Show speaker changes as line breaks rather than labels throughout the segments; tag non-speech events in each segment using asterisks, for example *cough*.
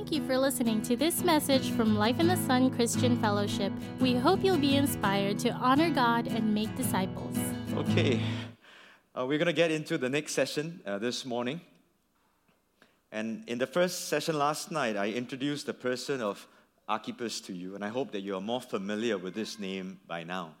Thank you for listening to this message from Life in the Sun Christian Fellowship. We hope you'll be inspired to honor God and make disciples.
Okay, uh, we're going to get into the next session uh, this morning. And in the first session last night, I introduced the person of Archippus to you, and I hope that you are more familiar with this name by now.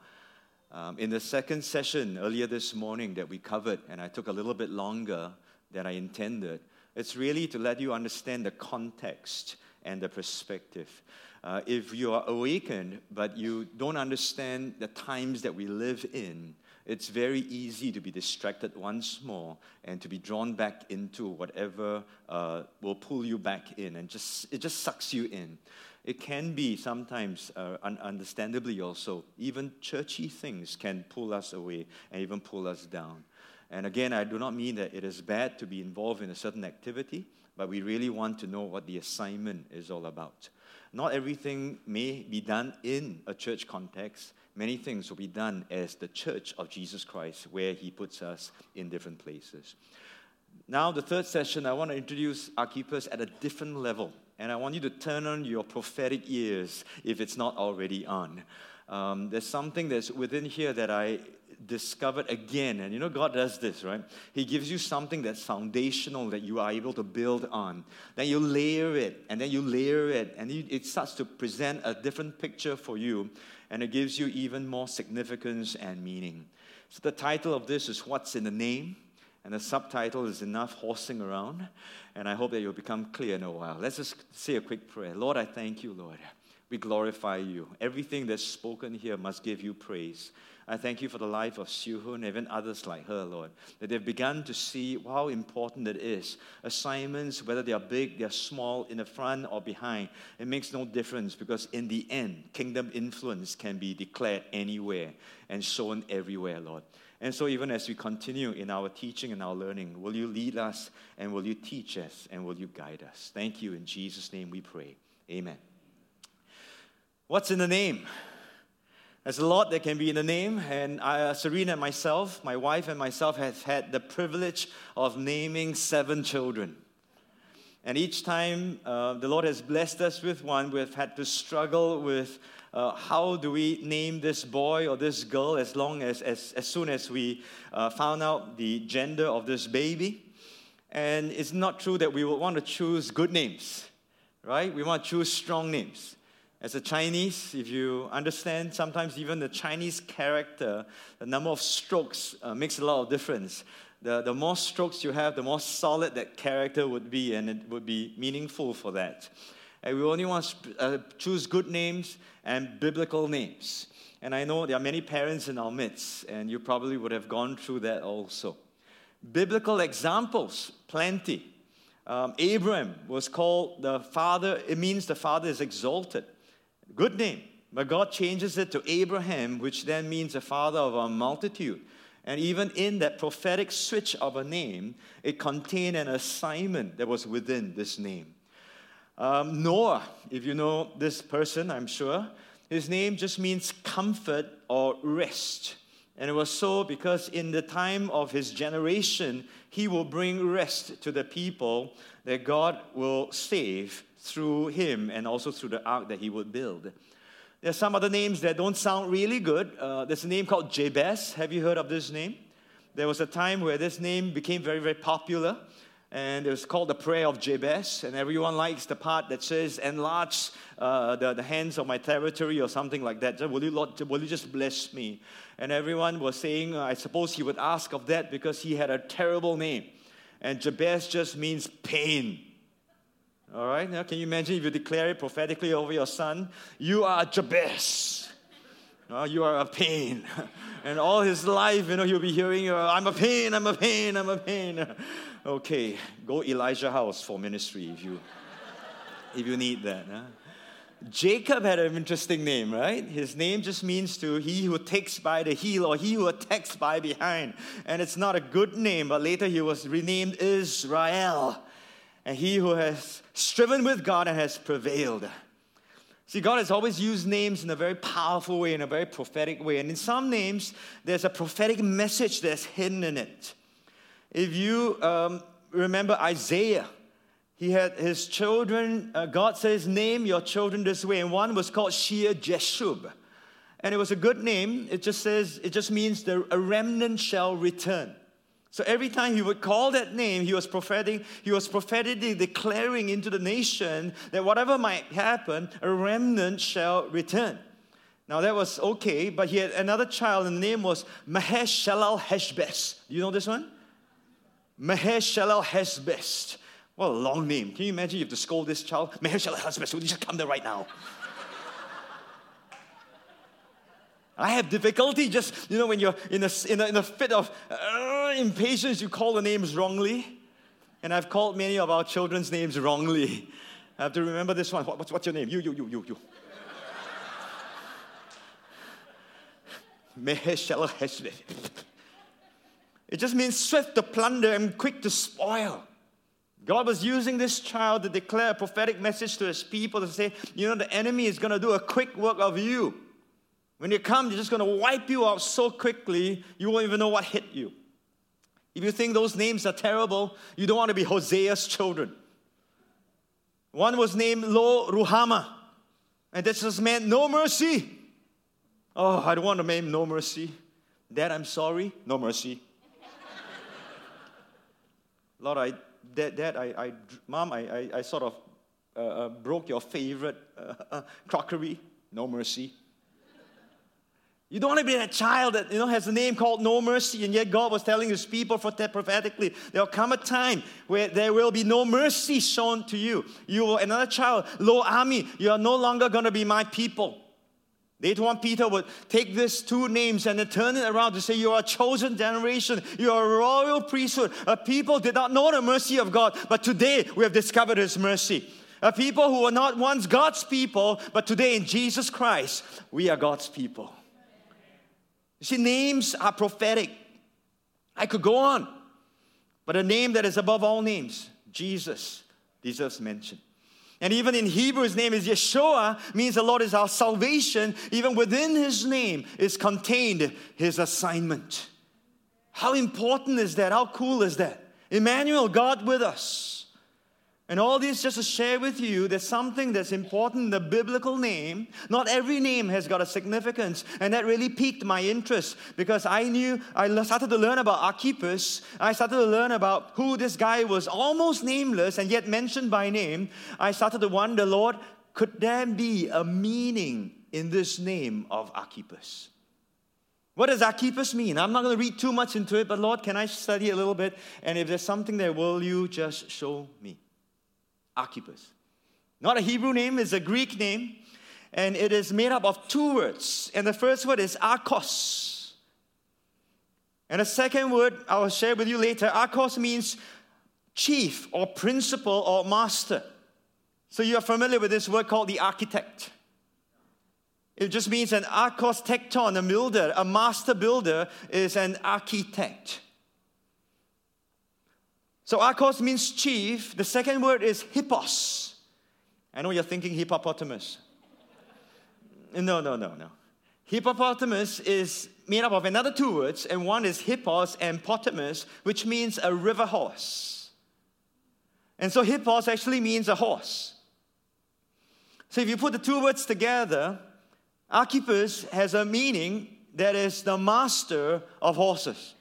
Um, in the second session earlier this morning that we covered, and I took a little bit longer than I intended, it's really to let you understand the context and the perspective. Uh, if you are awakened, but you don't understand the times that we live in, it's very easy to be distracted once more and to be drawn back into whatever uh, will pull you back in and just it just sucks you in. It can be sometimes, uh, un- understandably also, even churchy things can pull us away and even pull us down. And again, I do not mean that it is bad to be involved in a certain activity, but we really want to know what the assignment is all about. Not everything may be done in a church context. Many things will be done as the church of Jesus Christ, where He puts us in different places. Now, the third session, I want to introduce Archippus at a different level. And I want you to turn on your prophetic ears if it's not already on. Um, there's something that's within here that I discovered again. And you know, God does this, right? He gives you something that's foundational that you are able to build on. Then you layer it, and then you layer it, and it starts to present a different picture for you, and it gives you even more significance and meaning. So, the title of this is What's in the Name? And the subtitle is Enough Horsing Around. And I hope that you'll become clear in a while. Let's just say a quick prayer. Lord, I thank you, Lord. We glorify you. Everything that's spoken here must give you praise. I thank you for the life of Siu Hun, even others like her, Lord, that they've begun to see how important it is. Assignments, whether they are big, they are small, in the front or behind, it makes no difference because in the end, kingdom influence can be declared anywhere and shown everywhere, Lord. And so, even as we continue in our teaching and our learning, will you lead us and will you teach us and will you guide us? Thank you. In Jesus' name we pray. Amen. What's in the name? There's a lot that can be in the name, and I, uh, Serena and myself, my wife and myself, have had the privilege of naming seven children. And each time uh, the Lord has blessed us with one, we've had to struggle with uh, how do we name this boy or this girl as long as, as, as soon as we uh, found out the gender of this baby. And it's not true that we would want to choose good names, right? We want to choose strong names. As a Chinese, if you understand, sometimes even the Chinese character, the number of strokes uh, makes a lot of difference. The, the more strokes you have, the more solid that character would be, and it would be meaningful for that. And we only want to uh, choose good names and biblical names. And I know there are many parents in our midst, and you probably would have gone through that also. Biblical examples, plenty. Um, Abram was called the father, it means the father is exalted. Good name. But God changes it to Abraham, which then means the father of a multitude. And even in that prophetic switch of a name, it contained an assignment that was within this name. Um, Noah, if you know this person, I'm sure, his name just means comfort or rest. And it was so because in the time of his generation, he will bring rest to the people that God will save through him and also through the ark that he would build. There are some other names that don't sound really good. Uh, there's a name called Jabez. Have you heard of this name? There was a time where this name became very, very popular, and it was called the Prayer of Jabez. And everyone likes the part that says, Enlarge uh, the, the hands of my territory, or something like that. Will you, Lord, will you just bless me? And everyone was saying, I suppose he would ask of that because he had a terrible name. And Jabez just means pain. All right, now can you imagine if you declare it prophetically over your son? You are Jabez. Oh, you are a pain. *laughs* and all his life, you know, he'll be hearing, uh, I'm a pain, I'm a pain, I'm a pain. *laughs* okay, go Elijah house for ministry if you, if you need that. Huh? Jacob had an interesting name, right? His name just means to he who takes by the heel or he who attacks by behind. And it's not a good name, but later he was renamed Israel and he who has striven with God and has prevailed. See, God has always used names in a very powerful way, in a very prophetic way. And in some names, there's a prophetic message that's hidden in it. If you um, remember Isaiah, he had his children, uh, God says, name your children this way. And one was called Shear Jashub. And it was a good name. It just says, it just means the, a remnant shall return. So every time he would call that name, he was prophetic, he was prophetically declaring into the nation that whatever might happen, a remnant shall return. Now that was okay, but he had another child, and the name was Maher Shalal Hashbaz. You know this one? Maher Shalal Hashbaz. What a long name. Can you imagine you have to scold this child? Maher Shalal Hashbaz, would you just come there right now? I have difficulty just, you know, when you're in a, in a, in a fit of uh, impatience, you call the names wrongly. And I've called many of our children's names wrongly. I have to remember this one. What, what's, what's your name? You, you, you, you, you. *laughs* It just means swift to plunder and quick to spoil. God was using this child to declare a prophetic message to his people to say, you know, the enemy is going to do a quick work of you. When you come, they're just going to wipe you out so quickly, you won't even know what hit you. If you think those names are terrible, you don't want to be Hosea's children. One was named Lo Ruhamah, and that just meant no mercy. Oh, I don't want to name no mercy. Dad, I'm sorry, no mercy. *laughs* Lord, I, Dad, Dad I, I Mom, I, I, I sort of uh, uh, broke your favorite uh, uh crockery, no mercy. You don't want to be that child that you know has a name called no mercy, and yet God was telling His people prophetically, there will come a time where there will be no mercy shown to you. You will another child, Lo Ami, you are no longer going to be my people. Later on, Peter would take these two names and then turn it around to say, You are a chosen generation, you are a royal priesthood. A people did not know the mercy of God, but today we have discovered His mercy. A people who were not once God's people, but today in Jesus Christ, we are God's people. You see, names are prophetic. I could go on, but a name that is above all names, Jesus, deserves mention. And even in Hebrew, his name is Yeshua, means the Lord is our salvation. Even within his name is contained his assignment. How important is that? How cool is that? Emmanuel, God with us. And all this just to share with you there's something that's important in the biblical name. Not every name has got a significance. And that really piqued my interest because I knew, I started to learn about Archippus. I started to learn about who this guy was, almost nameless and yet mentioned by name. I started to wonder, Lord, could there be a meaning in this name of Archippus? What does Archippus mean? I'm not going to read too much into it, but Lord, can I study a little bit? And if there's something there, will you just show me? Archippus. Not a Hebrew name, it's a Greek name, and it is made up of two words. And the first word is archos. And the second word I will share with you later, archos means chief or principal or master. So you are familiar with this word called the architect. It just means an archos tekton, a builder, a master builder is an architect. So archos means chief. The second word is hippos. I know you're thinking hippopotamus. No, no, no, no. Hippopotamus is made up of another two words, and one is hippos and potamus, which means a river horse. And so hippos actually means a horse. So if you put the two words together, Archippus has a meaning that is the master of horses.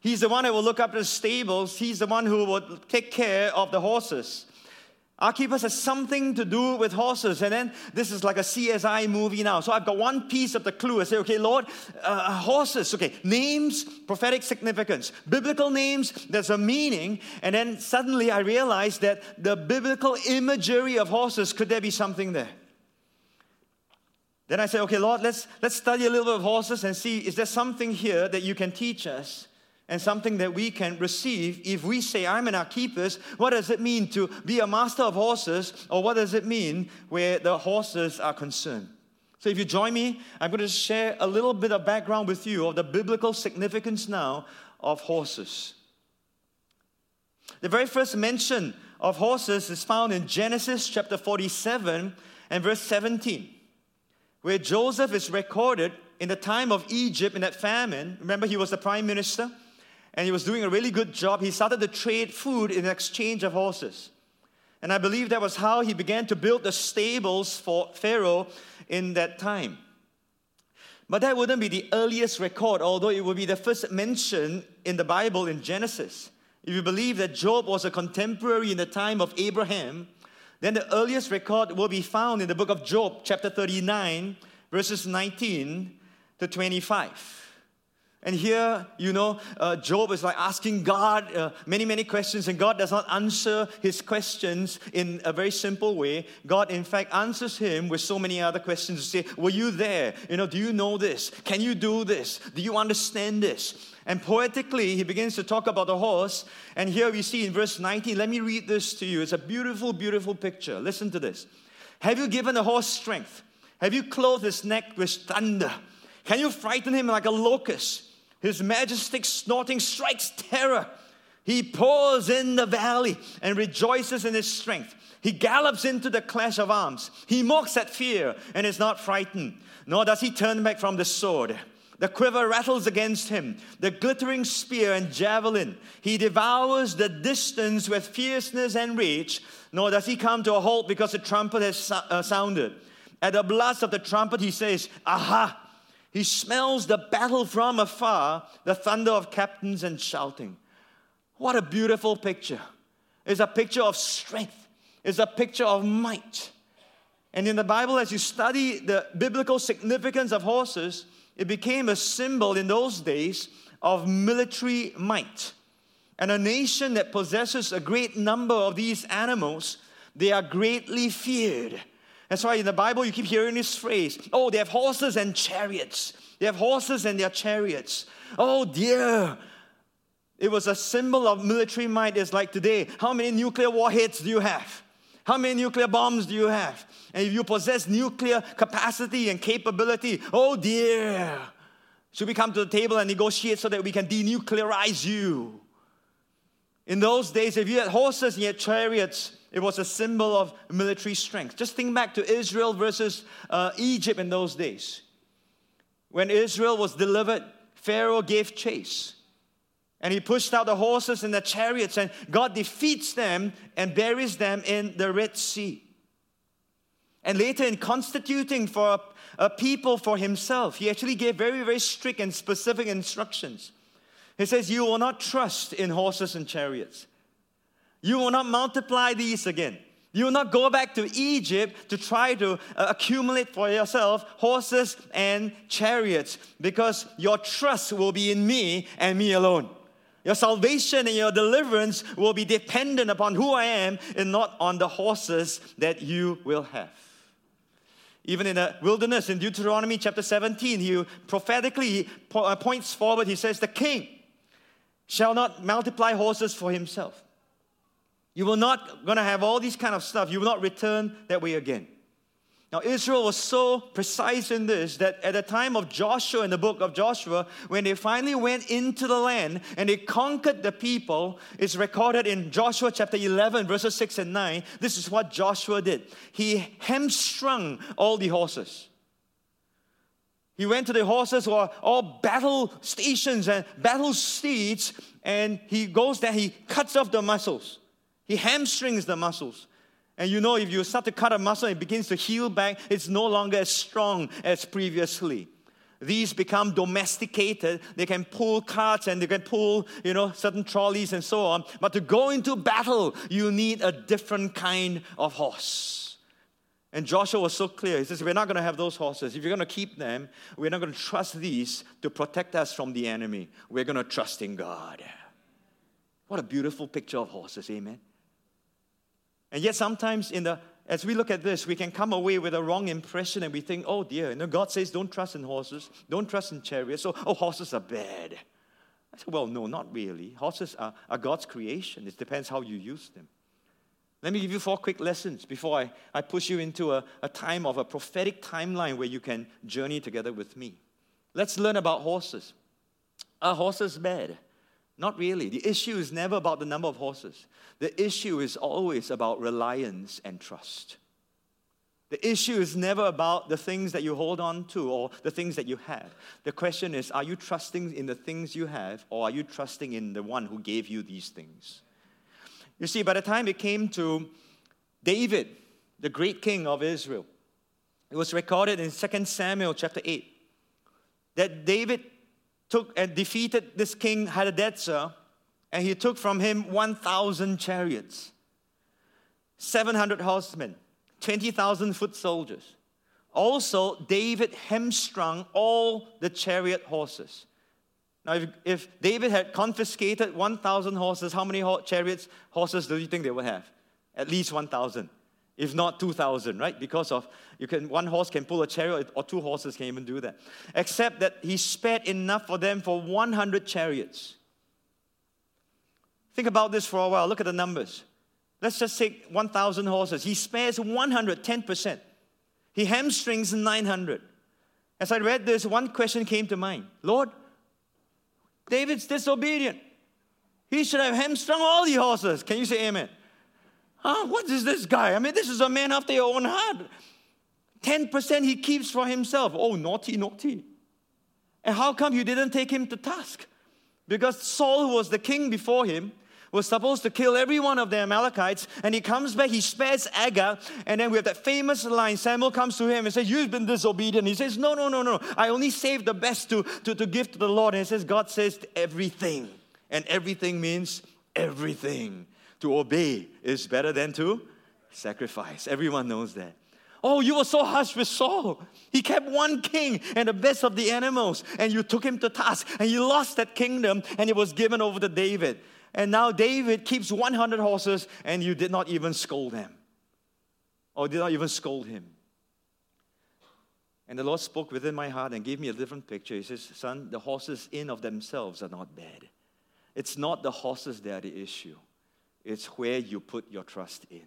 He's the one that will look up the stables. He's the one who will take care of the horses. Archippus has something to do with horses. And then this is like a CSI movie now. So I've got one piece of the clue. I say, okay, Lord, uh, horses, okay, names, prophetic significance. Biblical names, there's a meaning. And then suddenly I realized that the biblical imagery of horses, could there be something there? Then I say, okay, Lord, let's, let's study a little bit of horses and see, is there something here that you can teach us? And something that we can receive if we say, I'm an Archippus. What does it mean to be a master of horses, or what does it mean where the horses are concerned? So, if you join me, I'm going to share a little bit of background with you of the biblical significance now of horses. The very first mention of horses is found in Genesis chapter 47 and verse 17, where Joseph is recorded in the time of Egypt in that famine. Remember, he was the prime minister and he was doing a really good job. He started to trade food in exchange of horses. And I believe that was how he began to build the stables for Pharaoh in that time. But that wouldn't be the earliest record, although it would be the first mention in the Bible in Genesis. If you believe that Job was a contemporary in the time of Abraham, then the earliest record will be found in the book of Job, chapter 39, verses 19 to 25. And here, you know, uh, Job is like asking God uh, many, many questions, and God does not answer his questions in a very simple way. God, in fact, answers him with so many other questions to say, Were you there? You know, do you know this? Can you do this? Do you understand this? And poetically, he begins to talk about the horse. And here we see in verse 19, let me read this to you. It's a beautiful, beautiful picture. Listen to this. Have you given the horse strength? Have you clothed his neck with thunder? Can you frighten him like a locust? His majestic snorting strikes terror. He paws in the valley and rejoices in his strength. He gallops into the clash of arms. He mocks at fear and is not frightened, nor does he turn back from the sword. The quiver rattles against him, the glittering spear and javelin. He devours the distance with fierceness and rage, nor does he come to a halt because the trumpet has uh, sounded. At the blast of the trumpet, he says, Aha! He smells the battle from afar, the thunder of captains and shouting. What a beautiful picture. It's a picture of strength, it's a picture of might. And in the Bible, as you study the biblical significance of horses, it became a symbol in those days of military might. And a nation that possesses a great number of these animals, they are greatly feared. That's why in the Bible you keep hearing this phrase oh, they have horses and chariots. They have horses and their chariots. Oh dear. It was a symbol of military might. It's like today how many nuclear warheads do you have? How many nuclear bombs do you have? And if you possess nuclear capacity and capability, oh dear. Should we come to the table and negotiate so that we can denuclearize you? In those days, if you had horses and you had chariots, it was a symbol of military strength. Just think back to Israel versus uh, Egypt in those days. When Israel was delivered, Pharaoh gave chase. And he pushed out the horses and the chariots, and God defeats them and buries them in the Red Sea. And later, in constituting for a, a people for himself, he actually gave very, very strict and specific instructions. He says, You will not trust in horses and chariots. You will not multiply these again. You will not go back to Egypt to try to uh, accumulate for yourself horses and chariots because your trust will be in me and me alone. Your salvation and your deliverance will be dependent upon who I am and not on the horses that you will have. Even in the wilderness in Deuteronomy chapter 17, he prophetically uh, points forward. He says, The king shall not multiply horses for himself you will not going to have all these kind of stuff. You will not return that way again. Now, Israel was so precise in this that at the time of Joshua in the book of Joshua, when they finally went into the land and they conquered the people, it's recorded in Joshua chapter 11, verses 6 and 9. This is what Joshua did. He hamstrung all the horses. He went to the horses who are all battle stations and battle steeds, and he goes there, he cuts off the muscles. He hamstrings the muscles. And you know, if you start to cut a muscle, it begins to heal back, it's no longer as strong as previously. These become domesticated. They can pull carts and they can pull, you know, certain trolleys and so on. But to go into battle, you need a different kind of horse. And Joshua was so clear. He says, We're not going to have those horses. If you're going to keep them, we're not going to trust these to protect us from the enemy. We're going to trust in God. What a beautiful picture of horses, amen. And yet, sometimes in the as we look at this, we can come away with a wrong impression and we think, oh dear, you know, God says don't trust in horses, don't trust in chariots, so oh horses are bad. I said, well, no, not really. Horses are, are God's creation. It depends how you use them. Let me give you four quick lessons before I, I push you into a, a time of a prophetic timeline where you can journey together with me. Let's learn about horses. Are horses bad? Not really. The issue is never about the number of horses. The issue is always about reliance and trust. The issue is never about the things that you hold on to or the things that you have. The question is are you trusting in the things you have or are you trusting in the one who gave you these things? You see, by the time it came to David, the great king of Israel, it was recorded in 2 Samuel chapter 8 that David took and defeated this king Hadadezer, and he took from him 1,000 chariots, 700 horsemen, 20,000 foot soldiers. Also, David hamstrung all the chariot horses. Now, if, if David had confiscated 1,000 horses, how many chariots, horses do you think they would have? At least 1,000, if not 2,000, right? Because of you can one horse can pull a chariot, or two horses can even do that. Except that he spared enough for them for 100 chariots. Think about this for a while. Look at the numbers. Let's just take 1,000 horses. He spares 110%. He hamstrings 900. As I read this, one question came to mind Lord, David's disobedient. He should have hamstrung all the horses. Can you say amen? Huh? What is this guy? I mean, this is a man after your own heart. 10% he keeps for himself. Oh, naughty, naughty. And how come you didn't take him to task? Because Saul, who was the king before him, was supposed to kill every one of the Amalekites, and he comes back, he spares Agag, and then we have that famous line. Samuel comes to him and says, You've been disobedient. He says, No, no, no, no. I only saved the best to, to, to give to the Lord. And he says, God says everything. And everything means everything. To obey is better than to sacrifice. Everyone knows that. Oh, you were so harsh with Saul. He kept one king and the best of the animals, and you took him to task, and you lost that kingdom, and it was given over to David. And now David keeps 100 horses, and you did not even scold him, or did not even scold him. And the Lord spoke within my heart and gave me a different picture. He says, Son, the horses in of themselves are not bad. It's not the horses that are the issue, it's where you put your trust in.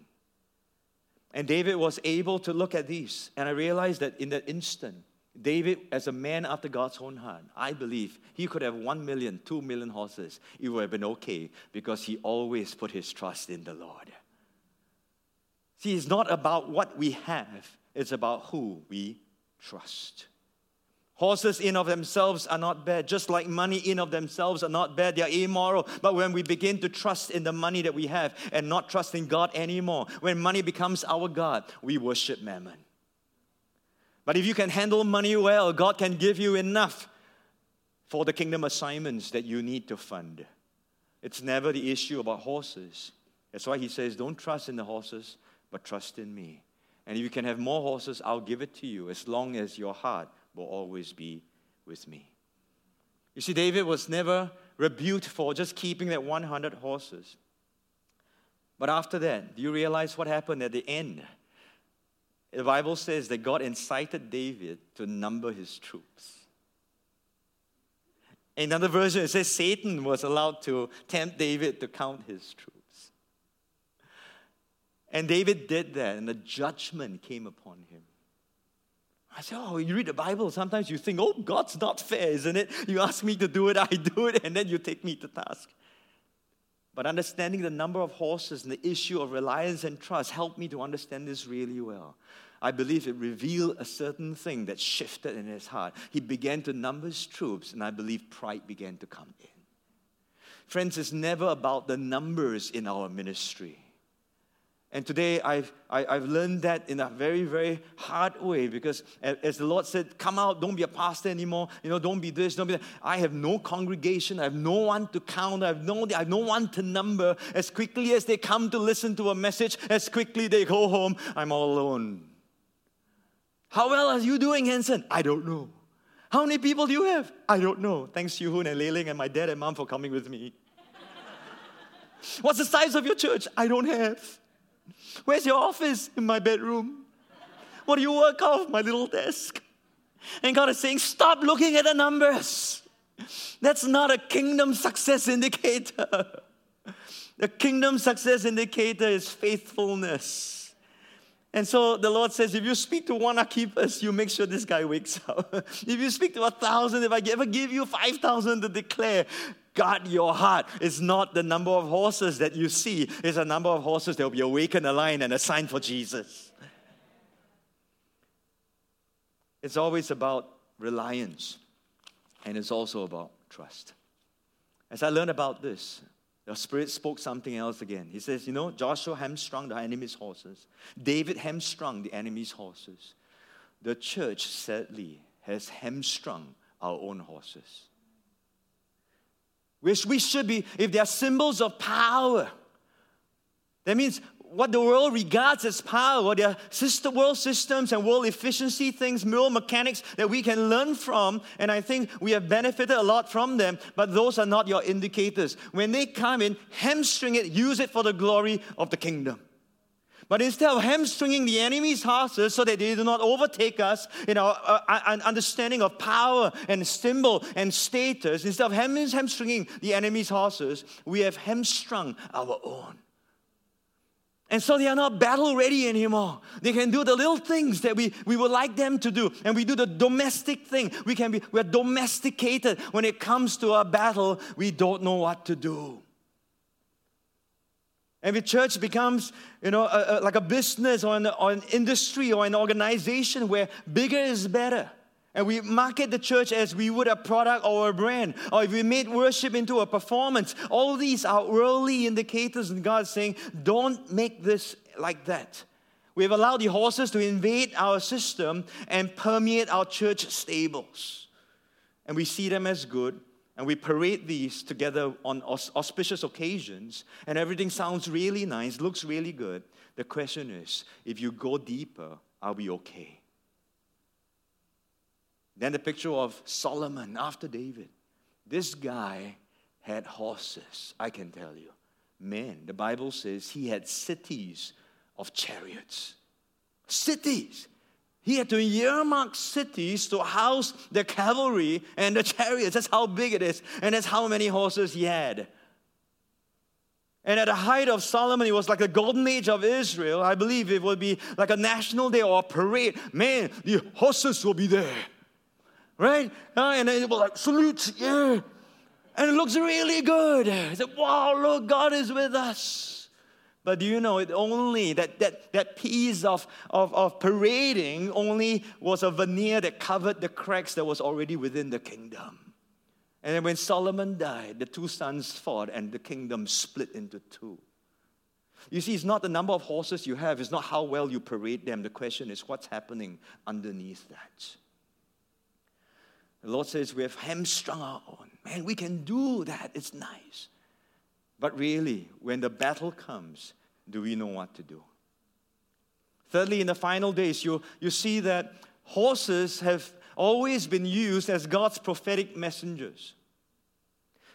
And David was able to look at these, and I realized that in that instant, David, as a man after God's own heart, I believe he could have one million, two million horses. It would have been okay because he always put his trust in the Lord. See, it's not about what we have, it's about who we trust. Horses in of themselves are not bad, just like money in of themselves are not bad. They are immoral. But when we begin to trust in the money that we have and not trust in God anymore, when money becomes our God, we worship mammon. But if you can handle money well, God can give you enough for the kingdom assignments that you need to fund. It's never the issue about horses. That's why he says, Don't trust in the horses, but trust in me. And if you can have more horses, I'll give it to you as long as your heart will always be with me. You see, David was never rebuked for just keeping that 100 horses. But after that, do you realize what happened at the end? The Bible says that God incited David to number his troops. In another version, it says Satan was allowed to tempt David to count his troops. And David did that, and the judgment came upon him. I said, Oh, you read the Bible, sometimes you think, Oh, God's not fair, isn't it? You ask me to do it, I do it, and then you take me to task. But understanding the number of horses and the issue of reliance and trust helped me to understand this really well. I believe it revealed a certain thing that shifted in his heart. He began to number his troops, and I believe pride began to come in. Friends, it's never about the numbers in our ministry. And today I've, I, have i have learned that in a very, very hard way because as the Lord said, come out, don't be a pastor anymore, you know, don't be this, don't be that. I have no congregation, I have no one to count, I have no, I have no one to number. As quickly as they come to listen to a message, as quickly they go home, I'm all alone. How well are you doing, Henson? I don't know. How many people do you have? I don't know. Thanks, Yuhun and Leiling and my dad and mom for coming with me. *laughs* What's the size of your church? I don't have. Where's your office? In my bedroom. What do you work off? My little desk. And God is saying, stop looking at the numbers. That's not a kingdom success indicator. The kingdom success indicator is faithfulness. And so the Lord says, if you speak to one Archippus, you make sure this guy wakes up. *laughs* if you speak to a thousand, if I ever give you 5,000 to declare, guard your heart. It's not the number of horses that you see, it's a number of horses that will be awakened, aligned, and assigned for Jesus. It's always about reliance, and it's also about trust. As I learned about this, the Spirit spoke something else again. He says, You know, Joshua hamstrung the enemy's horses, David hamstrung the enemy's horses. The church, sadly, has hamstrung our own horses. Which we should be, if they are symbols of power, that means what the world regards as power, their sister world systems and world efficiency things, world mechanics that we can learn from, and I think we have benefited a lot from them, but those are not your indicators. When they come in, hamstring it, use it for the glory of the kingdom. But instead of hamstringing the enemy's horses so that they do not overtake us in our uh, uh understanding of power and symbol and status, instead of hamstringing the enemy's horses, we have hamstrung our own. And so they are not battle ready anymore. They can do the little things that we, we would like them to do. And we do the domestic thing. We can be, we're domesticated. When it comes to a battle, we don't know what to do. And the church becomes, you know, a, a, like a business or an, or an industry or an organization where bigger is better. And we market the church as we would a product or a brand, or if we made worship into a performance. All these are early indicators, and God's saying, don't make this like that. We have allowed the horses to invade our system and permeate our church stables. And we see them as good, and we parade these together on auspicious occasions, and everything sounds really nice, looks really good. The question is if you go deeper, are we okay? Then the picture of Solomon after David. This guy had horses, I can tell you. Man, the Bible says he had cities of chariots. Cities. He had to earmark cities to house the cavalry and the chariots. That's how big it is. And that's how many horses he had. And at the height of Solomon, it was like the golden age of Israel. I believe it would be like a national day or a parade. Man, the horses will be there right? Uh, and then was like, salute, yeah. And it looks really good. I said, wow, look, God is with us. But do you know, it only, that, that, that piece of, of, of parading only was a veneer that covered the cracks that was already within the kingdom. And then when Solomon died, the two sons fought and the kingdom split into two. You see, it's not the number of horses you have, it's not how well you parade them. The question is what's happening underneath that. The Lord says we have hamstrung our own. Man, we can do that. It's nice. But really, when the battle comes, do we know what to do? Thirdly, in the final days, you, you see that horses have always been used as God's prophetic messengers.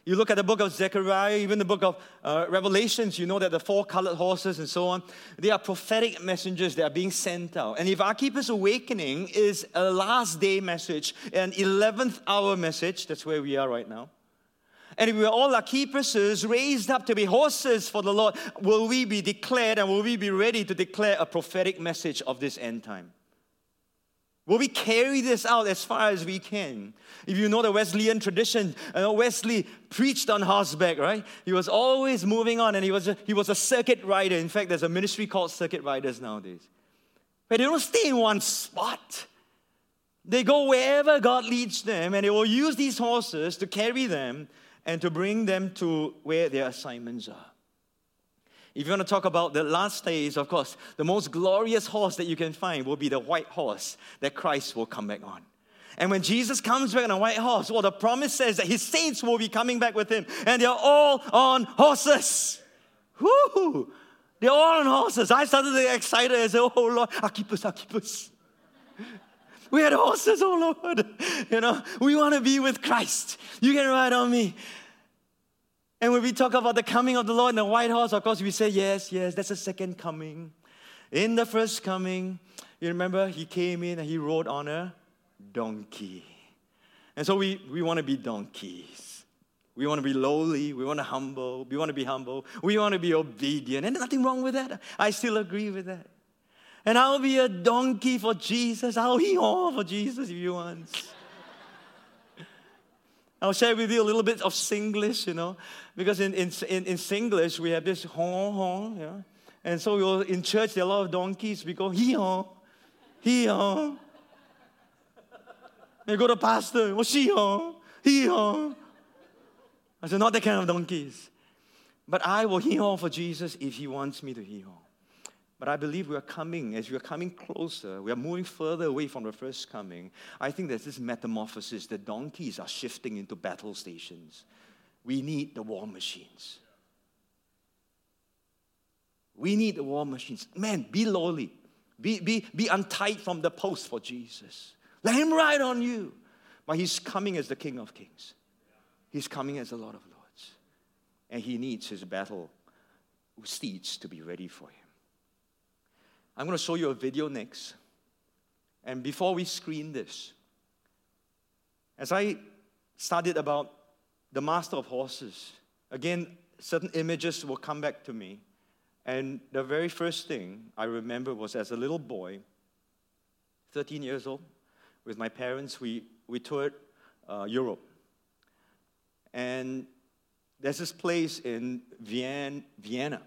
You look at the book of Zechariah, even the book of uh, Revelations, you know that the four colored horses and so on, they are prophetic messengers that are being sent out. And if Archippus Awakening is a last day message, an 11th hour message, that's where we are right now. And if we are all Archippuses raised up to be horses for the Lord, will we be declared and will we be ready to declare a prophetic message of this end time? Will we carry this out as far as we can? If you know the Wesleyan tradition, uh, Wesley preached on horseback, right? He was always moving on and he was, a, he was a circuit rider. In fact, there's a ministry called Circuit Riders nowadays. But they don't stay in one spot. They go wherever God leads them and they will use these horses to carry them and to bring them to where their assignments are. If you want to talk about the last days, of course, the most glorious horse that you can find will be the white horse that Christ will come back on. And when Jesus comes back on a white horse, well, the promise says that his saints will be coming back with him, and they're all on horses. Whoo! They're all on horses. I started to get excited. I said, Oh Lord, Archippus, Archippus. We had horses all over. You know, we want to be with Christ. You can ride on me. And when we talk about the coming of the Lord in the white horse, of course, we say, yes, yes, that's the second coming. In the first coming, you remember he came in and he rode on a donkey. And so we, we want to be donkeys. We want to be lowly. We want to humble. We want to be humble. We want to be obedient. And nothing wrong with that. I still agree with that. And I'll be a donkey for Jesus. I'll be all for Jesus if you want. I'll share with you a little bit of Singlish, you know, because in, in, in, in Singlish we have this hong hong, yeah. And so we in church, there are a lot of donkeys. We go hee hong, hee hong. They go to pastor, well, she hong, hee hong. I said, not that kind of donkeys. But I will hee haw for Jesus if he wants me to hee haw. But I believe we are coming, as we are coming closer, we are moving further away from the first coming. I think there's this metamorphosis. The donkeys are shifting into battle stations. We need the war machines. We need the war machines. Man, be lowly. Be, be, be untied from the post for Jesus. Let him ride on you. But he's coming as the King of Kings. He's coming as the Lord of Lords. And he needs his battle steeds to be ready for him. I'm going to show you a video next. And before we screen this, as I studied about the master of horses, again, certain images will come back to me. And the very first thing I remember was as a little boy, 13 years old, with my parents, we, we toured uh, Europe. And there's this place in Vienna, Vienna,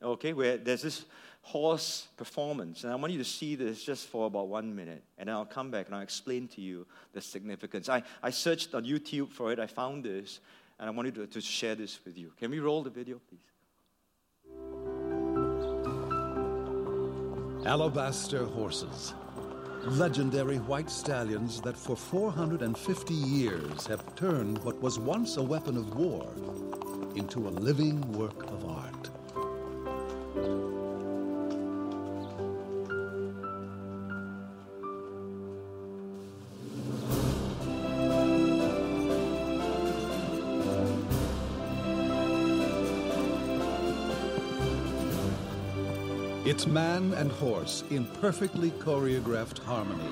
okay, where there's this horse performance. And I want you to see this just for about one minute. And then I'll come back and I'll explain to you the significance. I, I searched on YouTube for it, I found this, and I wanted to, to share this with you. Can we roll the video, please?
Alabaster horses. Legendary white stallions that for 450 years have turned what was once a weapon of war into a living work of art. It's man and horse in perfectly choreographed harmony.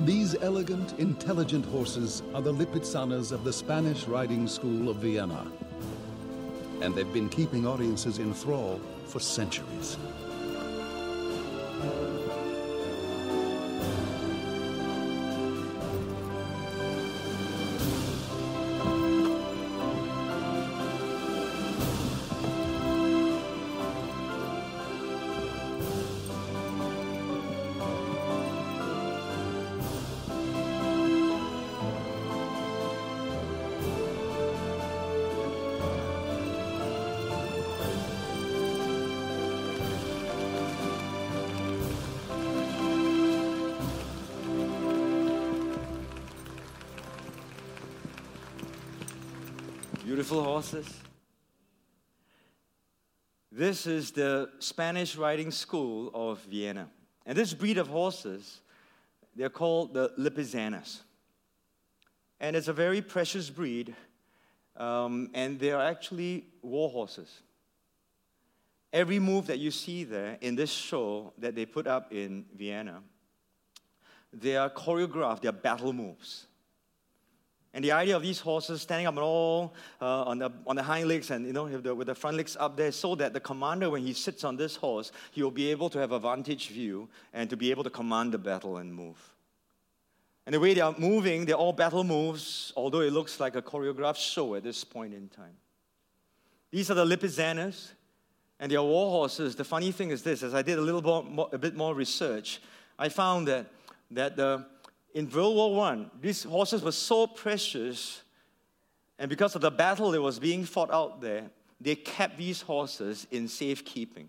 These elegant, intelligent horses are the Lipizzaners of the Spanish riding school of Vienna. And they've been keeping audiences in thrall for centuries.
This is the Spanish riding school of Vienna. And this breed of horses, they're called the Lipizzaners. And it's a very precious breed, um, and they are actually war horses. Every move that you see there in this show that they put up in Vienna, they are choreographed, they are battle moves. And the idea of these horses standing up all uh, on, the, on the hind legs and you know with the, with the front legs up there, so that the commander, when he sits on this horse, he will be able to have a vantage view and to be able to command the battle and move. And the way they are moving, they're all battle moves, although it looks like a choreographed show at this point in time. These are the Lipizzaners, and they are war horses. The funny thing is this: as I did a little more, a bit more research, I found that that the in World War I, these horses were so precious, and because of the battle that was being fought out there, they kept these horses in safekeeping.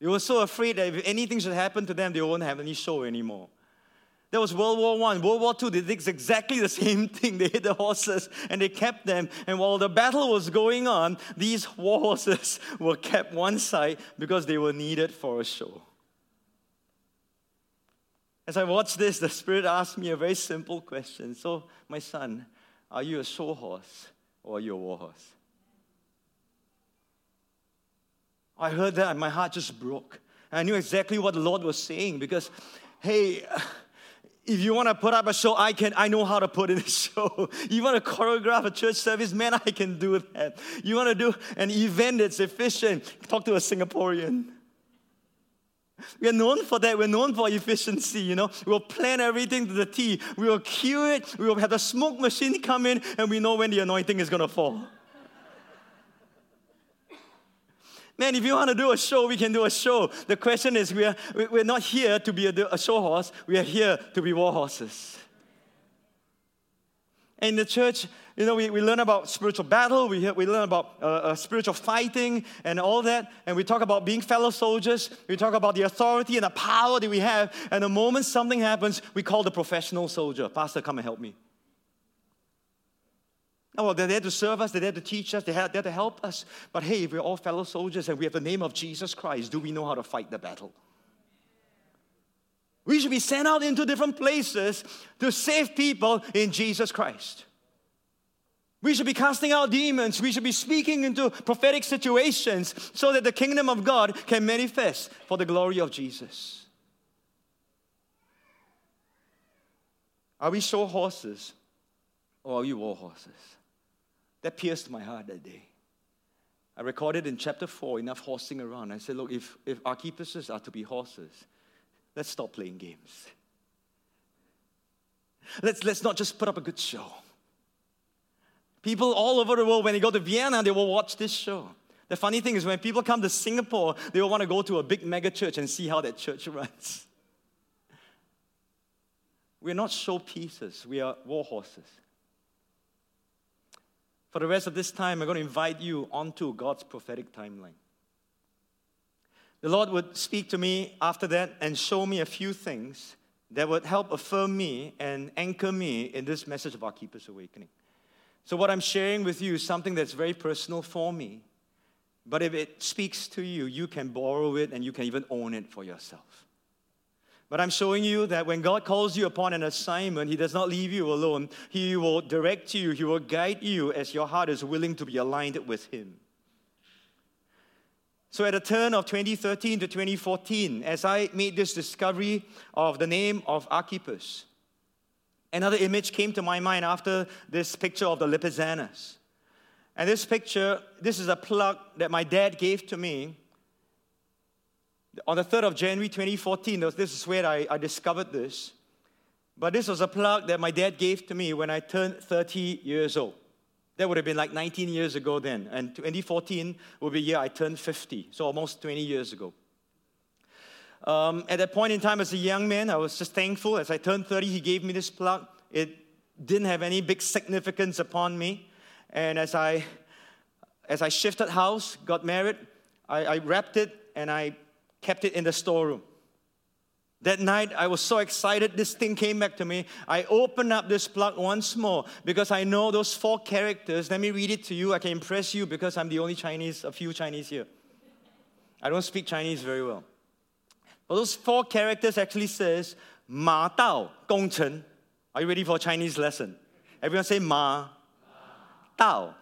They were so afraid that if anything should happen to them, they won't have any show anymore. That was World War I. World War II, they did exactly the *laughs* same thing. They hid the horses and they kept them. And while the battle was going on, these war *laughs* horses were kept one side because they were needed for a show. As I watched this, the Spirit asked me a very simple question. So, my son, are you a show horse or are you a war horse? I heard that and my heart just broke. And I knew exactly what the Lord was saying because, hey, *sighs* if you want to put up a show, I can. I know how to put in a *laughs* show. You want to choreograph a church service, man, I can do that. You want to do an event that's efficient, talk to a Singaporean. We are known for that. We're known for efficiency, you know. We'll plan everything to the T. We will cue it. We will have the smoke machine come in, and we know when the anointing is going to fall. Man, if you want to do a show, we can do a show. The question is, we are, we're not here to be a, a show horse. We are here to be war horses. In the church, you know, we, we learn about spiritual battle, we, we learn about uh, uh, spiritual fighting and all that, and we talk about being fellow soldiers, we talk about the authority and the power that we have, and the moment something happens, we call the professional soldier, Pastor, come and help me. Oh, well, they're there to serve us, they're there to teach us, they're there to help us. But hey, if we're all fellow soldiers and we have the name of Jesus Christ, do we know how to fight the battle? We should be sent out into different places to save people in Jesus Christ. We should be casting out demons. We should be speaking into prophetic situations so that the kingdom of God can manifest for the glory of Jesus. Are we show horses or are we war horses? That pierced my heart that day. I recorded in chapter 4 enough horsing around. I said, Look, if, if Archippuses are to be horses, let's stop playing games. Let's, let's not just put up a good show. People all over the world, when they go to Vienna, they will watch this show. The funny thing is, when people come to Singapore, they will want to go to a big mega church and see how that church *laughs* runs. We're not show pieces, we are war horses. For the rest of this time, I'm going to invite you onto God's prophetic timeline. The Lord would speak to me after that and show me a few things that would help affirm me and anchor me in this message of Archippus Awakening. So, what I'm sharing with you is something that's very personal for me. But if it speaks to you, you can borrow it and you can even own it for yourself. But I'm showing you that when God calls you upon an assignment, He does not leave you alone. He will direct you, He will guide you as your heart is willing to be aligned with Him. So, at the turn of 2013 to 2014, as I made this discovery of the name of Archippus, another image came to my mind after this picture of the Lipizzaners. And this picture, this is a plug that my dad gave to me on the 3rd of January 2014, this is where I, I discovered this. But this was a plug that my dad gave to me when I turned 30 years old. That would have been like 19 years ago then. And 2014 will be the year I turned 50, so almost 20 years ago. Um, at that point in time, as a young man, I was just thankful. As I turned 30, he gave me this plug. It didn't have any big significance upon me. And as I, as I shifted house, got married, I, I wrapped it and I kept it in the storeroom. That night, I was so excited, this thing came back to me. I opened up this plug once more because I know those four characters. Let me read it to you. I can impress you because I'm the only Chinese, a few Chinese here. I don't speak Chinese very well. But those four characters actually says, Ma Dao Gong Chen. Are you ready for a Chinese lesson? Everyone say Ma Dao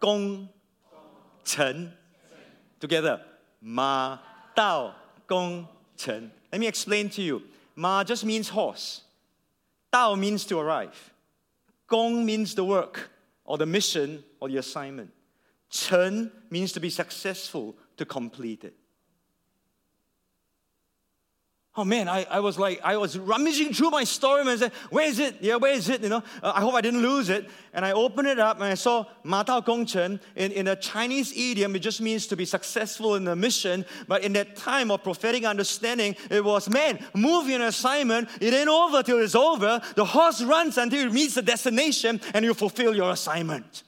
Gong Chen. Together. Ma Dao Gong Chen. Let me explain to you. Ma just means horse. Dao means to arrive. Gong means the work or the mission or the assignment. Chen means to be successful, to complete it. Oh man, I, I was like, I was rummaging through my storeroom and said, Where is it? Yeah, where is it? You know, uh, I hope I didn't lose it. And I opened it up and I saw Ma Dao Gong Chen. In, in a Chinese idiom, it just means to be successful in the mission. But in that time of prophetic understanding, it was, man, move your assignment. It ain't over till it's over. The horse runs until it meets the destination and you fulfill your assignment.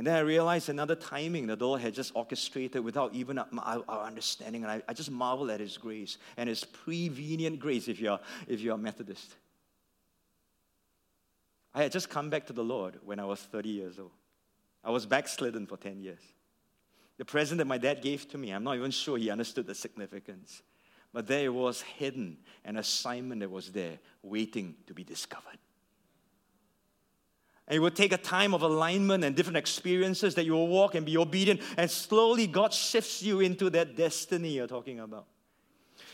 And then I realized another timing the Lord had just orchestrated without even our, understanding. And I, I, just marvel at His grace and His prevenient grace if you're, if you're a Methodist. I had just come back to the Lord when I was 30 years old. I was backslidden for 10 years. The present that my dad gave to me, I'm not even sure he understood the significance. But there it was hidden an assignment that was there waiting to be discovered. And it will take a time of alignment and different experiences that you will walk and be obedient, and slowly God shifts you into that destiny you're talking about.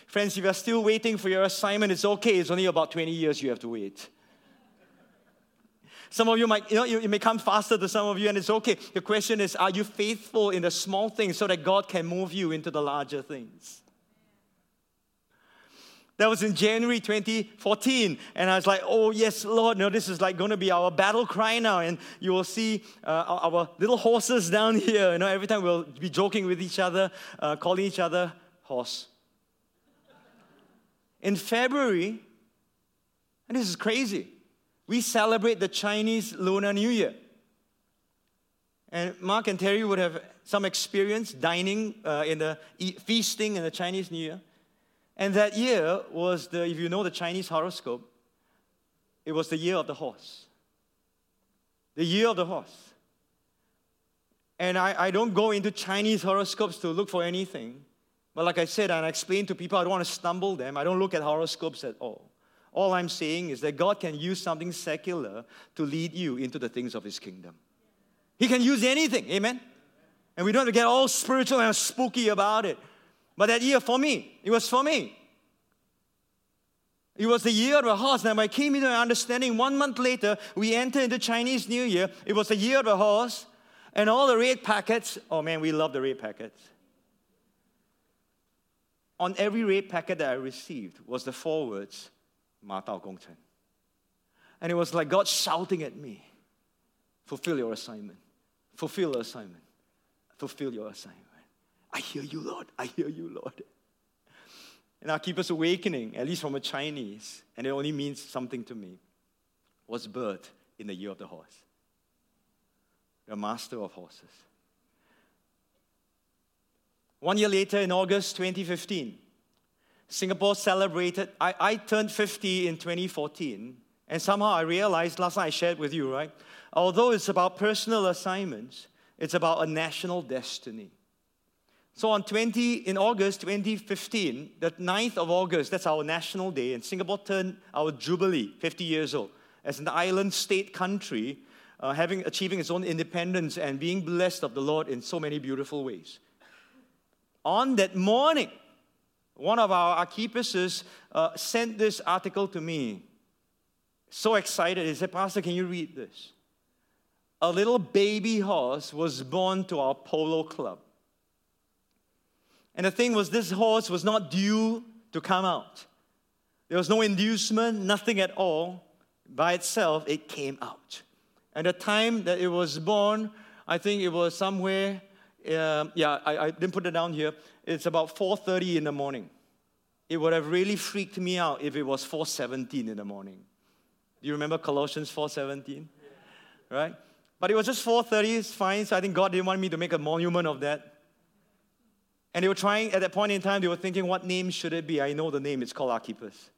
Friends, if you're still waiting for your assignment, it's okay. It's only about 20 years you have to wait. Some of you might, you know, it may come faster to some of you, and it's okay. The question is, are you faithful in the small things so that God can move you into the larger things? That was in January 2014. And I was like, oh, yes, Lord, no, this is like going to be our battle cry now. And you will see uh, our little horses down *laughs* here. You know, every time we'll be joking with each other, uh, calling each other horse. In February And this is crazy. We celebrate the Chinese Lunar New Year. And Mark and Terry would have some experience dining uh, in the feasting in the Chinese New Year. And that year was the, if you know the Chinese horoscope, it was the year of the horse. The year of the horse. And I, I don't go into Chinese horoscopes to look for anything. But like I said, and I explained to people, I don't want to stumble them. I don't look at horoscopes at all. All I'm saying is that God can use something secular to lead you into the things of His kingdom. He can use anything, amen? And we don't have to get all spiritual and spooky about it. But that year, for me, it was for me. It was the year of the horse. And I came into an understanding, one month later, we entered into Chinese New Year. It was the year of the horse. And all the red packets, oh man, we love the red packets. On every red packet that I received was the four words, Ma Dao Gong Chen. And it was like God shouting at me, fulfill your assignment, fulfill your assignment, fulfill your assignment. I hear you, Lord. I hear you, Lord. And Archippus Awakening, at least from a Chinese, and it only means something to me, was birthed in the year of the horse. The master of horses. One year later, in August 2015, Singapore celebrated. I, I turned 50 in 2014, and somehow I realized last night I shared with you, right? Although it's about personal assignments, it's about a national destiny. So on 20, in August 2015, the 9th of August, that's our national day, and Singapore turned our jubilee, 50 years old, as an island state country, uh, having achieving its own independence and being blessed of the Lord in so many beautiful ways. On that morning, one of our Archippuses uh, sent this article to me. So excited. He said, Pastor, can you read this? A little baby horse was born to our polo club. And the thing was, this horse was not due to come out. There was no inducement, nothing at all. By itself, it came out. And the time that it was born, I think it was somewhere, uh, yeah, I, I didn't put it down here. It's about 4.30 in the morning. It would have really freaked me out if it was 4.17 in the morning. Do you remember Colossians 4.17? Right? But it was just 4.30, it's fine. So I think God didn't want me to make a monument of that. And they were trying, at that point in time, they were thinking, what name should it be? I know the name, it's called Archippus.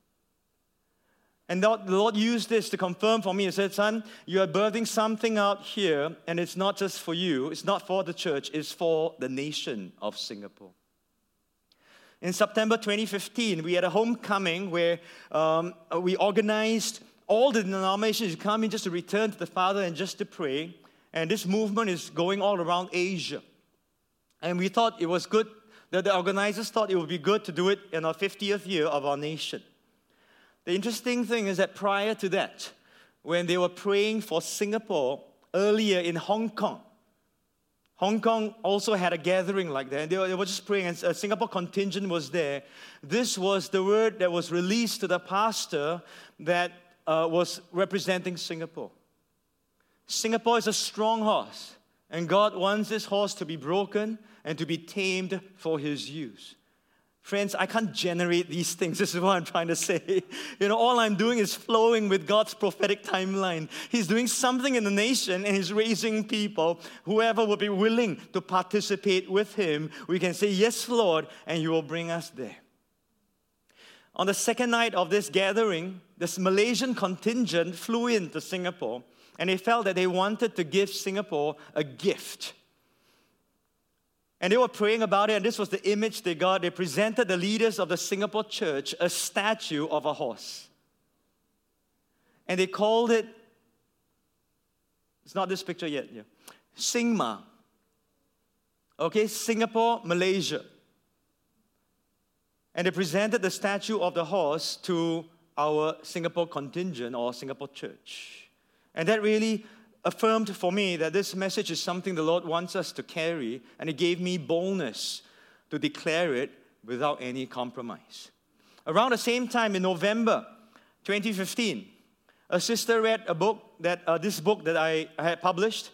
And the Lord used this to confirm for me. He said, Son, you are birthing something out here, and it's not just for you, it's not for the church, it's for the nation of Singapore. In September 2015, we had a homecoming where um, we organized all the denominations to come in just to return to the Father and just to pray. And this movement is going all around Asia. And we thought it was good that the organizers thought it would be good to do it in our 50th year of our nation. The interesting thing is that prior to that, when they were praying for Singapore earlier in Hong Kong, Hong Kong also had a gathering like that. They were, they were just praying, and a Singapore contingent was there. This was the word that was released to the pastor that uh, was representing Singapore. Singapore is a strong horse, and God wants this horse to be broken and to be tamed for his use. Friends, I can't generate these things. *laughs* This is what I'm trying to say. You know, all I'm doing is flowing with God's prophetic timeline. He's doing something in the nation and He's raising people. Whoever will be willing to participate with Him, we can say, Yes, Lord, and you will bring us there. On the second night of this gathering, this Malaysian contingent flew into Singapore and they felt that they wanted to give Singapore a gift. And they were praying about it, and this was the image they got. They presented the leaders of the Singapore church a statue of a horse. And they called it, it's not this picture yet, yeah. Singma. Okay, Singapore, Malaysia. And they presented the statue of the horse to our Singapore contingent or Singapore church. And that really affirmed for me that this message is something the Lord wants us to carry, and it gave me boldness to declare it without any compromise. Around the same time in November 2015, a sister read a book that uh, this book that I, had published,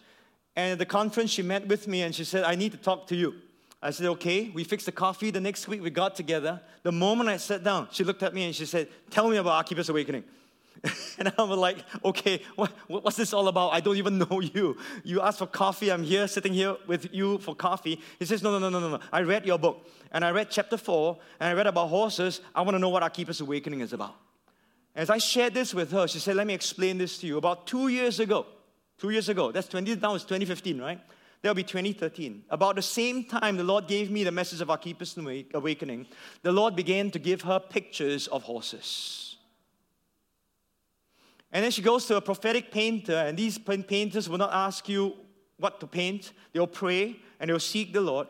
and at the conference she met with me and she said, "I need to talk to you." I said, "Okay." We fixed the coffee. The next week we got together. The moment I sat down, she looked at me and she said, "Tell me about Archippus Awakening." *laughs* and I'm like, okay, what, what's this all about? I don't even *laughs* know you. You asked for coffee. I'm here, sitting here with you for coffee. He says, no, no, no, no, no. I read your book, and I read chapter four, and I read about horses. I want to know what Archippus Awakening is about. As I shared this with her, she said, let me explain this to you. About two years ago, two years ago, that's 20, now it's 2015, right? That'll be 2013. About the same time the Lord gave me the message of Archippus Awakening, the Lord began to give her pictures of horses. And then she goes to a prophetic painter, and these painters will not ask you what to paint. They'll pray and they'll seek the Lord.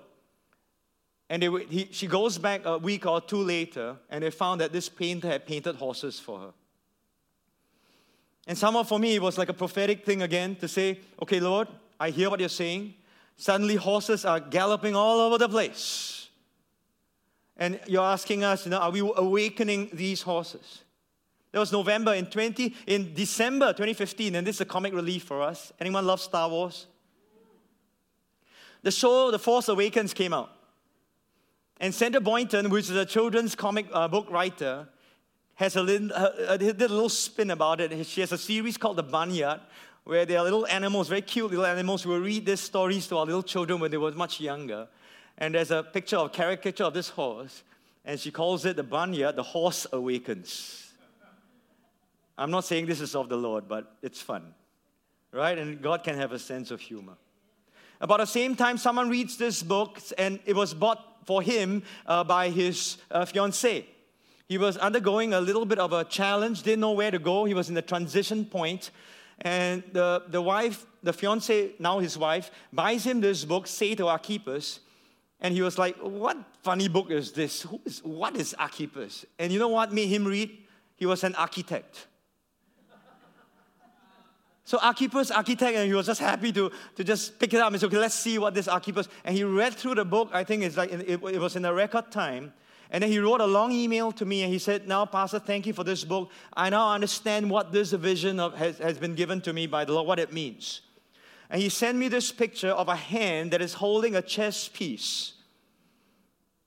And they, he, she goes back a week or two later, and they found that this painter had painted horses for her. And somehow for me, it was like a prophetic thing again to say, okay, Lord, I hear what you're saying. Suddenly, horses are galloping all over the place. And you're asking us, you know, are we awakening these horses? That was November in 20, in December 2015, and this is a comic relief for us. Anyone love Star Wars? The show The Force Awakens came out. And Sandra Boynton, which is a children's comic uh, book writer, has a little, uh, did a little spin about it. She has a series called The Barnyard, where there are little animals, very cute little animals, who will read these stories to our little children when they were much younger. And there's a picture of caricature of this horse, and she calls it The Barnyard, The Horse Awakens. I'm not saying this is of the Lord, but it's fun, right? And God can have a sense of humor. About the same time, someone reads this book, and it was bought for him uh, by his uh, fiancee. He was undergoing a little bit of a challenge, didn't know where to go. He was in the transition point. and the, the wife, the fiance, now his wife, buys him this book, Say to Archippus, and he was like, What funny book is this? Who is, what is Archippus? And you know what made him read? He was an architect. So Archippus, architect, and he was just happy to, to just pick it up and say, okay, let's see what this Archippus. And he read through the book. I think it's like it, it was in a record time. And then he wrote a long email to me and he said, Now, Pastor, thank you for this book. I now understand what this vision of, has, has been given to me by the Lord, what it means. And he sent me this picture of a hand that is holding a chess piece.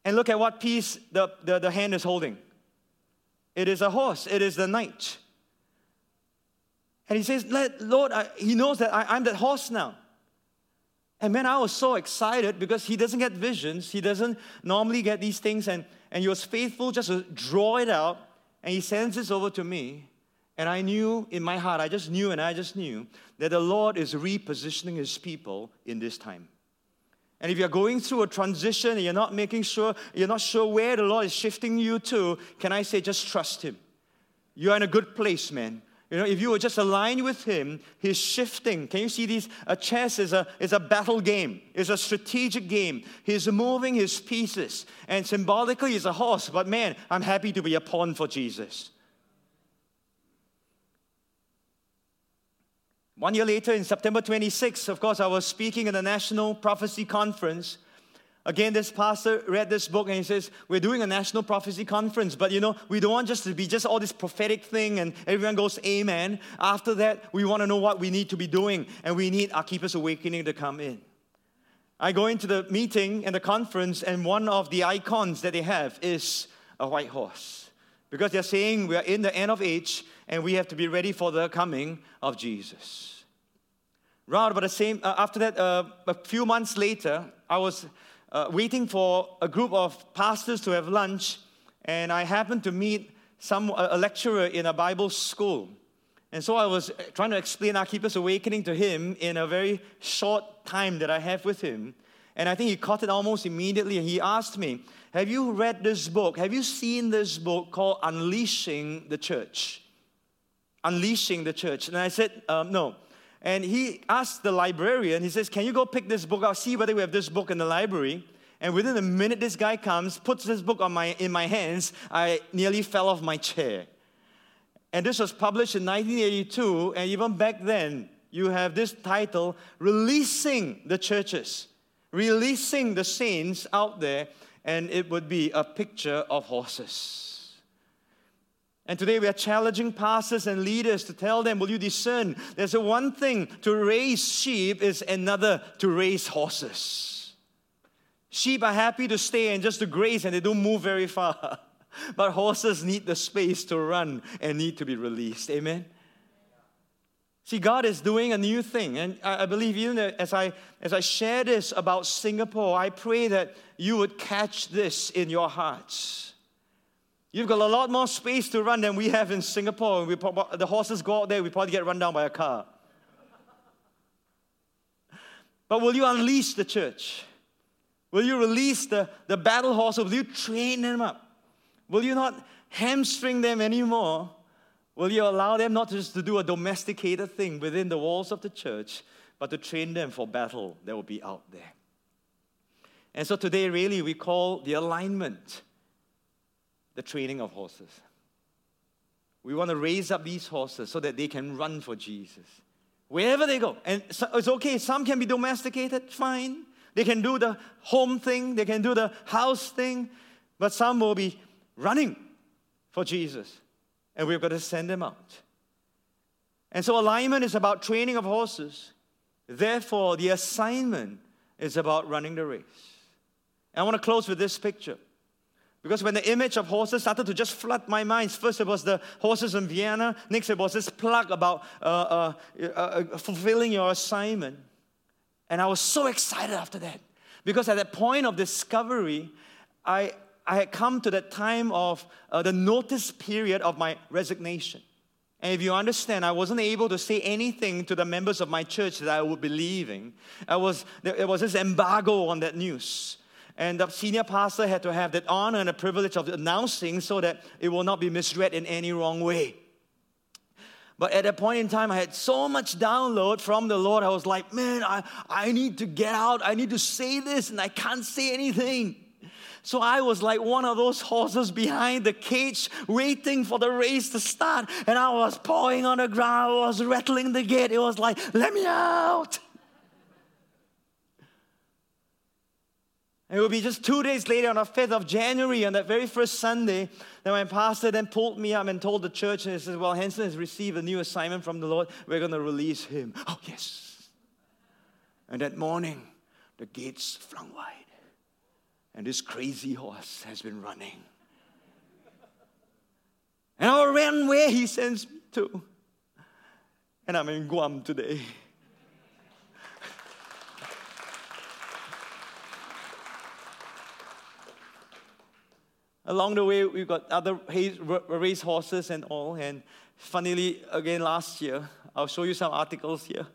And look at what piece the, the, the hand is holding. It is a horse, it is the knight. And he says, Let, Lord, I, he knows that I, I'm that horse now. And man, I was so excited because he doesn't get visions. He doesn't normally get these things. And, and he was faithful just to draw it out. And he sends this over to me. And I knew in my heart, I just knew and I just knew that the Lord is repositioning his people in this time. And if you're going through a transition and you're not making sure, you're not sure where the Lord is shifting you to, can I say just trust him? You're in a good place, man. You know, if you were just aligned with him, he's shifting. Can you see these? A chess is a, is a battle game, it's a strategic game. He's moving his pieces. And symbolically, he's a horse. But man, I'm happy to be a pawn for Jesus. One year later, in September 26, of course, I was speaking at the National Prophecy Conference. Again, this pastor read this book and he says, We're doing a national prophecy conference, but you know, we don't want just to be just all this prophetic thing and everyone goes, Amen. After that, we want to know what we need to be doing and we need Archippus Awakening to come in. I go into the meeting and the conference, and one of the icons that they have is a white horse. Because they're saying we are in the end of age and we have to be ready for the coming of Jesus. Round about the same, uh, after that, uh, a few months later, I was uh, waiting for a group of pastors to have lunch, and I happened to meet some a lecturer in a Bible school. And so I was trying to explain Archippus Awakening to him in a very short time that I have with him. And I think he caught it almost immediately. He asked me, Have you read this book? Have you seen this book called Unleashing the Church? Unleashing the Church. And I said, um, No. And he asked the librarian, he says, Can you go pick this book out, see whether we have this book in the library? And within a minute, this guy comes, puts this book on my, in my hands. I nearly fell off my chair. And this was published in 1982. And even back then, you have this title Releasing the Churches, releasing the saints out there. And it would be a picture of horses. And today we are challenging pastors and leaders to tell them, will you discern? There's a one thing to raise sheep is another to raise horses. Sheep are happy to stay and just to graze and they don't move very far. *laughs* but horses need the space to run and need to be released. Amen? See, God is doing a new thing. And I believe even as I, as I share this about Singapore, I pray that you would catch this in your hearts. You've got a lot more space to run than we have in Singapore. We, the horses go out there, we probably get run down by a car. But will you unleash the church? Will you release the, the battle horse? Will you train them up? Will you not hamstring them anymore? Will you allow them not just to do a domesticated thing within the walls of the church, but to train them for battle that will be out there? And so today, really, we call the alignment the training of horses. We want to raise up these horses so that they can run for Jesus wherever they go. And it's okay, some can be domesticated, fine. They can do the home thing, they can do the house thing, but some will be running for Jesus and we've got to send them out. And so, alignment is about training of horses. Therefore, the assignment is about running the race. And I want to close with this picture. Because when the image of horses started to just flood my mind, first it was the horses in Vienna, next it was this plug about uh, uh, uh, uh fulfilling your assignment. And I was so excited after that. Because at that point of discovery, I, I had come to that time of uh, the notice period of my resignation. And if you understand, I wasn't able to say anything to the members of my church that I would be leaving. I was, there was this embargo on that news. And the senior pastor had to have that honor and the privilege of announcing so that it will not be misread in any wrong way. But at that point in time, I had so much download from the Lord. I was like, man, I, I need to get out. I need to say this, and I can't say anything. So I was like one of those horses behind the cage, waiting for the race to start. And I was pawing on the ground, I was rattling the gate. It was like, let me out. It would be just two days later, on the 5th of January, on that very first Sunday, that my pastor then pulled me up and told the church, and he says, Well, Henson has received a new assignment from the Lord. We're going to release him. Oh, yes. And that morning, the gates flung wide and this crazy horse has been running. And I ran where he sends me to. And I'm in Guam today. Along the way, we've got other race horses and all. And funnily, again, last year, I'll show you some articles here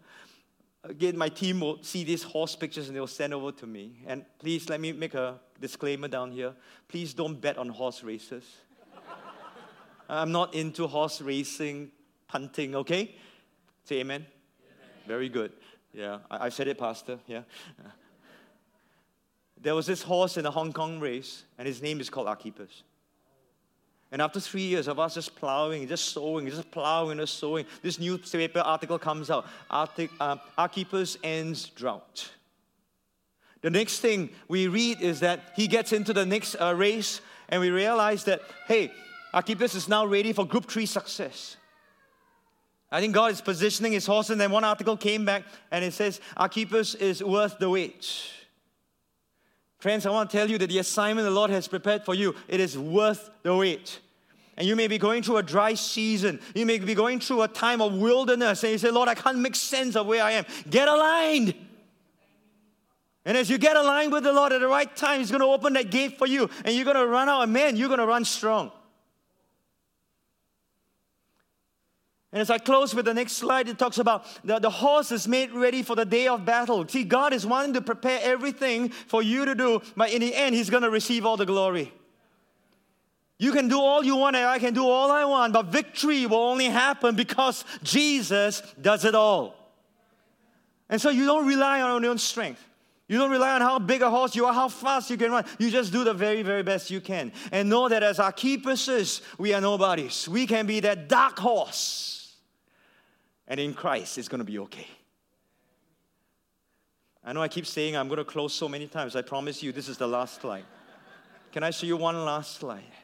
again, my team will see these horse pictures and they'll send over to me. And please let me make a disclaimer down here. Please don't bet on horse races. *laughs* I'm not into horse racing, punting, okay? Say amen. amen. Very good. Yeah, I, I said it, Pastor. Yeah. *laughs* There was this horse in a Hong Kong race, and his name is called Archippus. And after three years of us just plowing, just sowing, just plowing and sowing, this newspaper article comes out. Arctic, uh, Archippus ends drought. The next thing we read is that he gets into the next uh, race, and we realize that, hey, Archippus is now ready for Group 3 success. I think God is positioning his horse, and then one article came back and it says, Archippus is worth the wait. Friends, I want to tell you that the assignment the Lord has prepared for you, it is worth the wait. And you may be going through a dry season. You may be going through a time of wilderness. And you say, Lord, I can't make sense of where I am. Get aligned. And as you get aligned with the Lord at the right time, He's going to open that gate for you. And you're going to run out. And man, you're going to run strong. And as I close with the next slide, it talks about the, the horse is made ready for the day of battle. See, God is wanting to prepare everything for you to do, but in the end, He's going to receive all the glory. You can do all you want, and I can do all I want, but victory will only happen because Jesus does it all. And so you don't rely on your own strength. You don't rely on how big a horse you are, how fast you can run. You just do the very, very best you can. And know that as Archippus, we are nobodies. We can be that dark horse and in Christ, it's going to be okay. I know I keep saying I'm going to close so many times. I promise you, this is the last slide. Can I show you one last slide?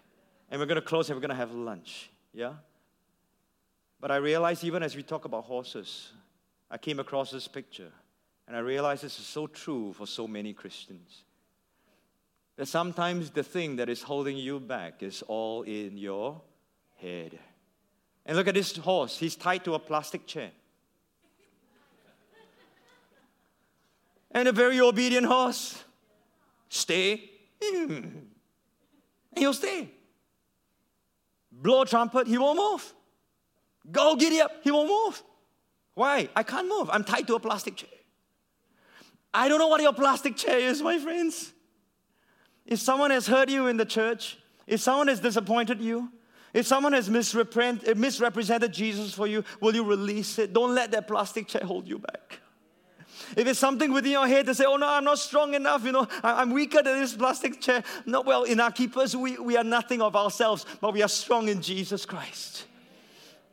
And we're going to close and we're going to have lunch. Yeah? But I realized even as we talk about horses, I came across this picture. And I realized this is so true for so many Christians. that sometimes the thing that is holding you back is all in your head. And look at this horse. He's tied to a plastic chair. And a very obedient horse. Stay. And he'll stay. Blow trumpet, he won't move. Go giddy up, he won't move. Why? I can't move. I'm tied to a plastic chair. I don't know what your plastic chair is, my friends. If someone has hurt you in the church, if someone has disappointed you, if someone has eh, misrepresented Jesus for you, will you release it? Don't let that plastic chair hold you back. If it's something within your head to say, oh no, I'm not strong enough, you know, I'm weaker than this plastic chair. No, well, in Archippus, we, we are nothing of ourselves, but we are strong in Jesus Christ.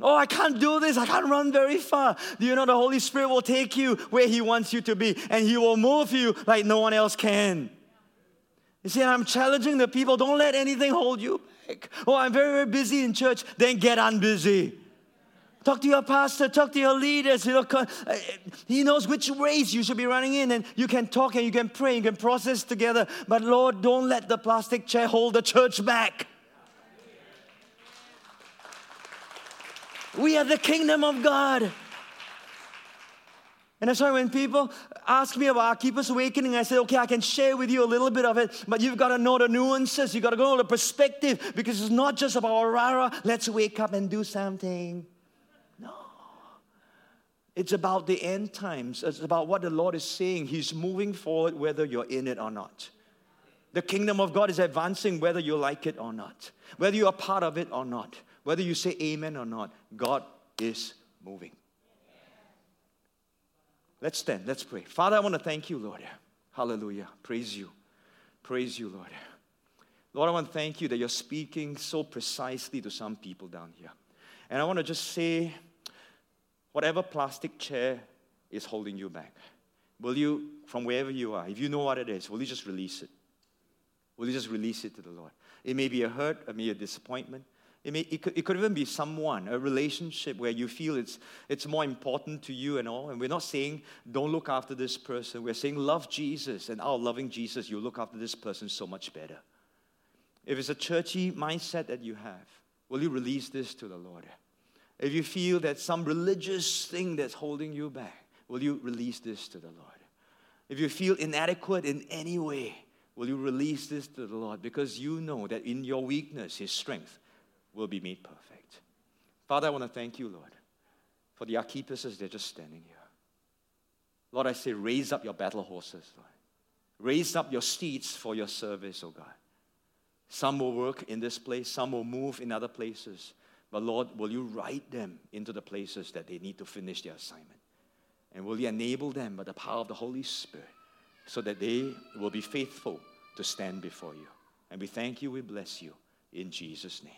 Oh, I can't do this. I can't run very far. Do you know the Holy Spirit will take you where He wants you to be and He will move you like no one else can? You see, I'm challenging the people don't let anything hold you back. Oh, I'm very, very busy in church. Then get unbusy. Talk to your pastor, talk to your leaders. You know, uh, he knows which race you should be running in, and you can talk and you can pray, you can process together. But Lord, don't let the plastic chair hold the church back. We are the kingdom of God. And that's why when people ask me about Keeper's Awakening, I say, okay, I can share with you a little bit of it, but you've got to know the nuances. You've got to know the perspective because it's not just about rara, let's wake up and do something. No. It's about the end times. It's about what the Lord is saying. He's moving forward whether you're in it or not. The kingdom of God is advancing whether you like it or not, whether you are part of it or not. Whether you say amen or not, God is moving. Let's stand, let's pray. Father, I want to thank you, Lord. Hallelujah. Praise you. Praise you, Lord. Lord, I want to thank you that you're speaking so precisely to some people down here. And I want to just say, whatever plastic chair is holding you back, will you, from wherever you are, if you know what it is, will you just release it? Will you just release it to the Lord? It may be a hurt, it may be a disappointment, it, may, it, could, it could even be someone, a relationship where you feel it's, it's more important to you and all. And we're not saying don't look after this person. We're saying love Jesus. And out loving Jesus, you look after this person so much better. If it's a churchy mindset that you have, will you release this to the Lord? If you feel that some religious thing that's holding you back, will you release this to the Lord? If you feel inadequate in any way, will you release this to the Lord? Because you know that in your weakness, His strength will be made perfect. Father, I want to thank you, Lord, for the Archippus as they're just standing here. Lord, I say, raise up your battle horses, Lord. Raise up your steeds for your service, oh God. Some will work in this place, some will move in other places. But Lord, will you write them into the places that they need to finish their assignment? And will you enable them by the power of the Holy Spirit so that they will be faithful to stand before you? And we thank you, we bless you in Jesus' name.